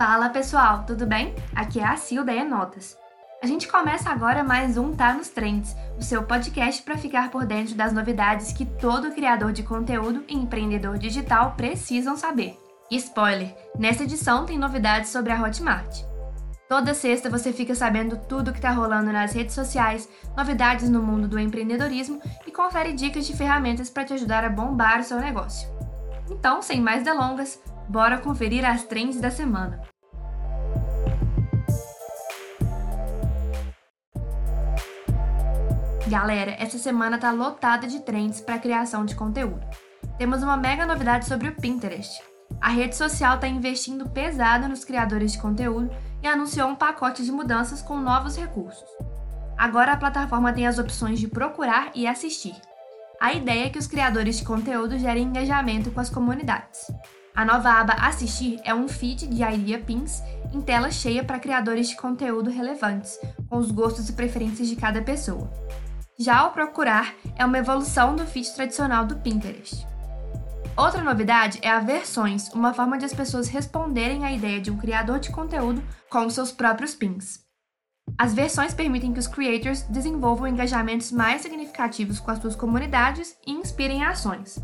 Fala pessoal, tudo bem? Aqui é a Sil da. A gente começa agora mais um Tá nos Trends, o seu podcast para ficar por dentro das novidades que todo criador de conteúdo e empreendedor digital precisam saber. E spoiler, nessa edição tem novidades sobre a Hotmart. Toda sexta você fica sabendo tudo que está rolando nas redes sociais, novidades no mundo do empreendedorismo e confere dicas de ferramentas para te ajudar a bombar o seu negócio. Então, sem mais delongas, bora conferir as trends da semana. Galera, essa semana tá lotada de trends para criação de conteúdo. Temos uma mega novidade sobre o Pinterest. A rede social está investindo pesado nos criadores de conteúdo e anunciou um pacote de mudanças com novos recursos. Agora a plataforma tem as opções de procurar e assistir. A ideia é que os criadores de conteúdo gerem engajamento com as comunidades. A nova aba Assistir é um feed de Idea Pins em tela cheia para criadores de conteúdo relevantes, com os gostos e preferências de cada pessoa. Já o Procurar é uma evolução do feed tradicional do Pinterest. Outra novidade é a Versões, uma forma de as pessoas responderem à ideia de um criador de conteúdo com seus próprios pins. As versões permitem que os creators desenvolvam engajamentos mais significativos com as suas comunidades e inspirem ações.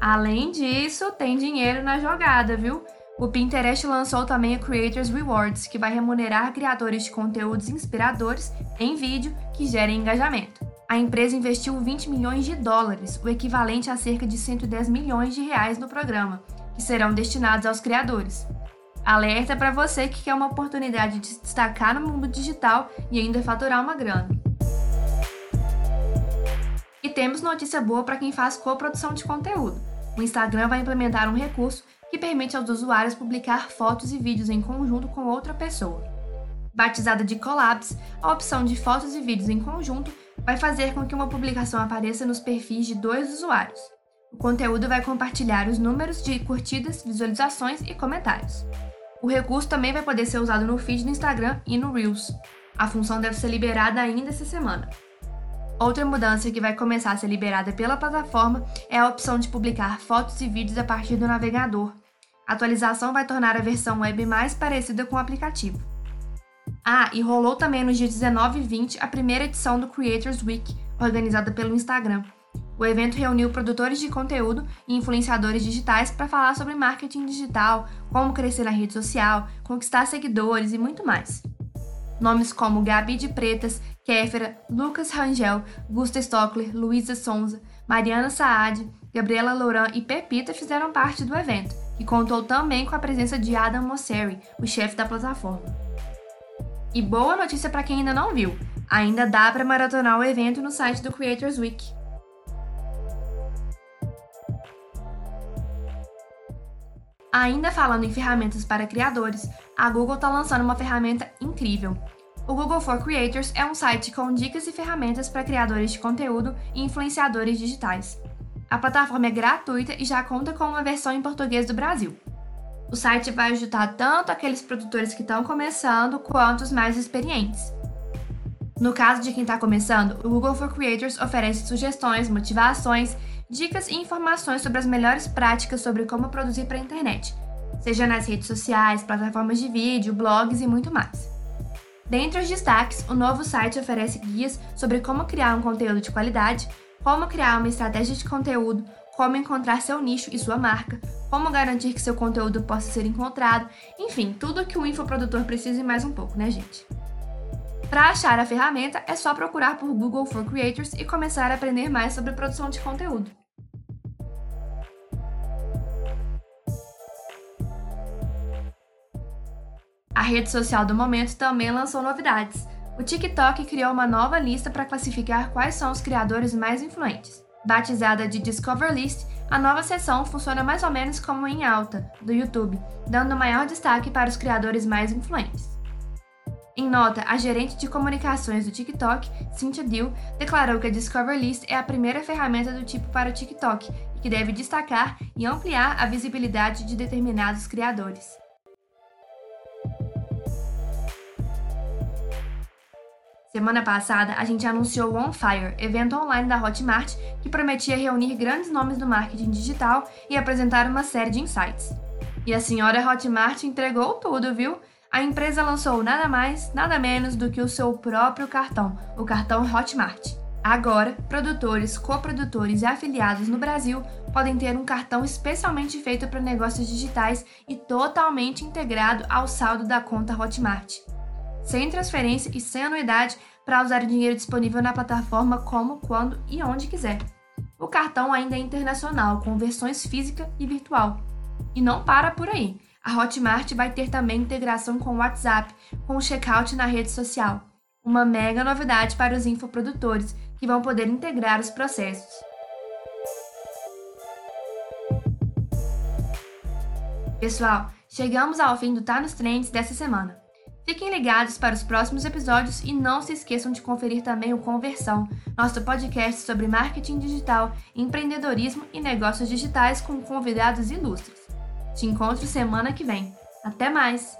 Além disso, tem dinheiro na jogada, viu? O Pinterest lançou também a Creators Rewards, que vai remunerar criadores de conteúdos inspiradores em vídeo que gerem engajamento a empresa investiu 20 milhões de dólares, o equivalente a cerca de 110 milhões de reais no programa, que serão destinados aos criadores. Alerta para você que quer uma oportunidade de se destacar no mundo digital e ainda faturar uma grana. E temos notícia boa para quem faz coprodução de conteúdo. O Instagram vai implementar um recurso que permite aos usuários publicar fotos e vídeos em conjunto com outra pessoa. Batizada de Collabs, a opção de fotos e vídeos em conjunto vai fazer com que uma publicação apareça nos perfis de dois usuários. O conteúdo vai compartilhar os números de curtidas, visualizações e comentários. O recurso também vai poder ser usado no feed do Instagram e no Reels. A função deve ser liberada ainda essa semana. Outra mudança que vai começar a ser liberada pela plataforma é a opção de publicar fotos e vídeos a partir do navegador. A atualização vai tornar a versão web mais parecida com o aplicativo. Ah, e rolou também no dia 19 e 20 a primeira edição do Creators Week, organizada pelo Instagram. O evento reuniu produtores de conteúdo e influenciadores digitais para falar sobre marketing digital, como crescer na rede social, conquistar seguidores e muito mais. Nomes como Gabi de Pretas, Kéfera, Lucas Rangel, Gusta Stockler, Luísa Sonza, Mariana Saad, Gabriela Louran e Pepita fizeram parte do evento, que contou também com a presença de Adam Mosseri, o chefe da plataforma. E boa notícia para quem ainda não viu: ainda dá para maratonar o evento no site do Creators Week. Ainda falando em ferramentas para criadores, a Google está lançando uma ferramenta incrível. O Google for Creators é um site com dicas e ferramentas para criadores de conteúdo e influenciadores digitais. A plataforma é gratuita e já conta com uma versão em português do Brasil. O site vai ajudar tanto aqueles produtores que estão começando quanto os mais experientes. No caso de quem está começando, o Google for Creators oferece sugestões, motivações, dicas e informações sobre as melhores práticas sobre como produzir para a internet, seja nas redes sociais, plataformas de vídeo, blogs e muito mais. Dentre os destaques, o novo site oferece guias sobre como criar um conteúdo de qualidade, como criar uma estratégia de conteúdo, como encontrar seu nicho e sua marca, como garantir que seu conteúdo possa ser encontrado, enfim, tudo que o infoprodutor precisa e mais um pouco, né, gente? Para achar a ferramenta, é só procurar por Google for Creators e começar a aprender mais sobre produção de conteúdo. Rede social do momento também lançou novidades. O TikTok criou uma nova lista para classificar quais são os criadores mais influentes. Batizada de Discover List, a nova seção funciona mais ou menos como em alta do YouTube, dando maior destaque para os criadores mais influentes. Em nota, a gerente de comunicações do TikTok, Cynthia Dill, declarou que a Discover List é a primeira ferramenta do tipo para o TikTok e que deve destacar e ampliar a visibilidade de determinados criadores. Semana passada, a gente anunciou o On Fire, evento online da Hotmart que prometia reunir grandes nomes do marketing digital e apresentar uma série de insights. E a senhora Hotmart entregou tudo, viu? A empresa lançou nada mais, nada menos do que o seu próprio cartão, o cartão Hotmart. Agora, produtores, coprodutores e afiliados no Brasil podem ter um cartão especialmente feito para negócios digitais e totalmente integrado ao saldo da conta Hotmart. Sem transferência e sem anuidade para usar o dinheiro disponível na plataforma como, quando e onde quiser. O cartão ainda é internacional, com versões física e virtual. E não para por aí. A Hotmart vai ter também integração com o WhatsApp, com o checkout na rede social. Uma mega novidade para os infoprodutores, que vão poder integrar os processos. Pessoal, chegamos ao fim do Tá nos Trends dessa semana. Fiquem ligados para os próximos episódios e não se esqueçam de conferir também o Conversão, nosso podcast sobre marketing digital, empreendedorismo e negócios digitais com convidados ilustres. Te encontro semana que vem. Até mais!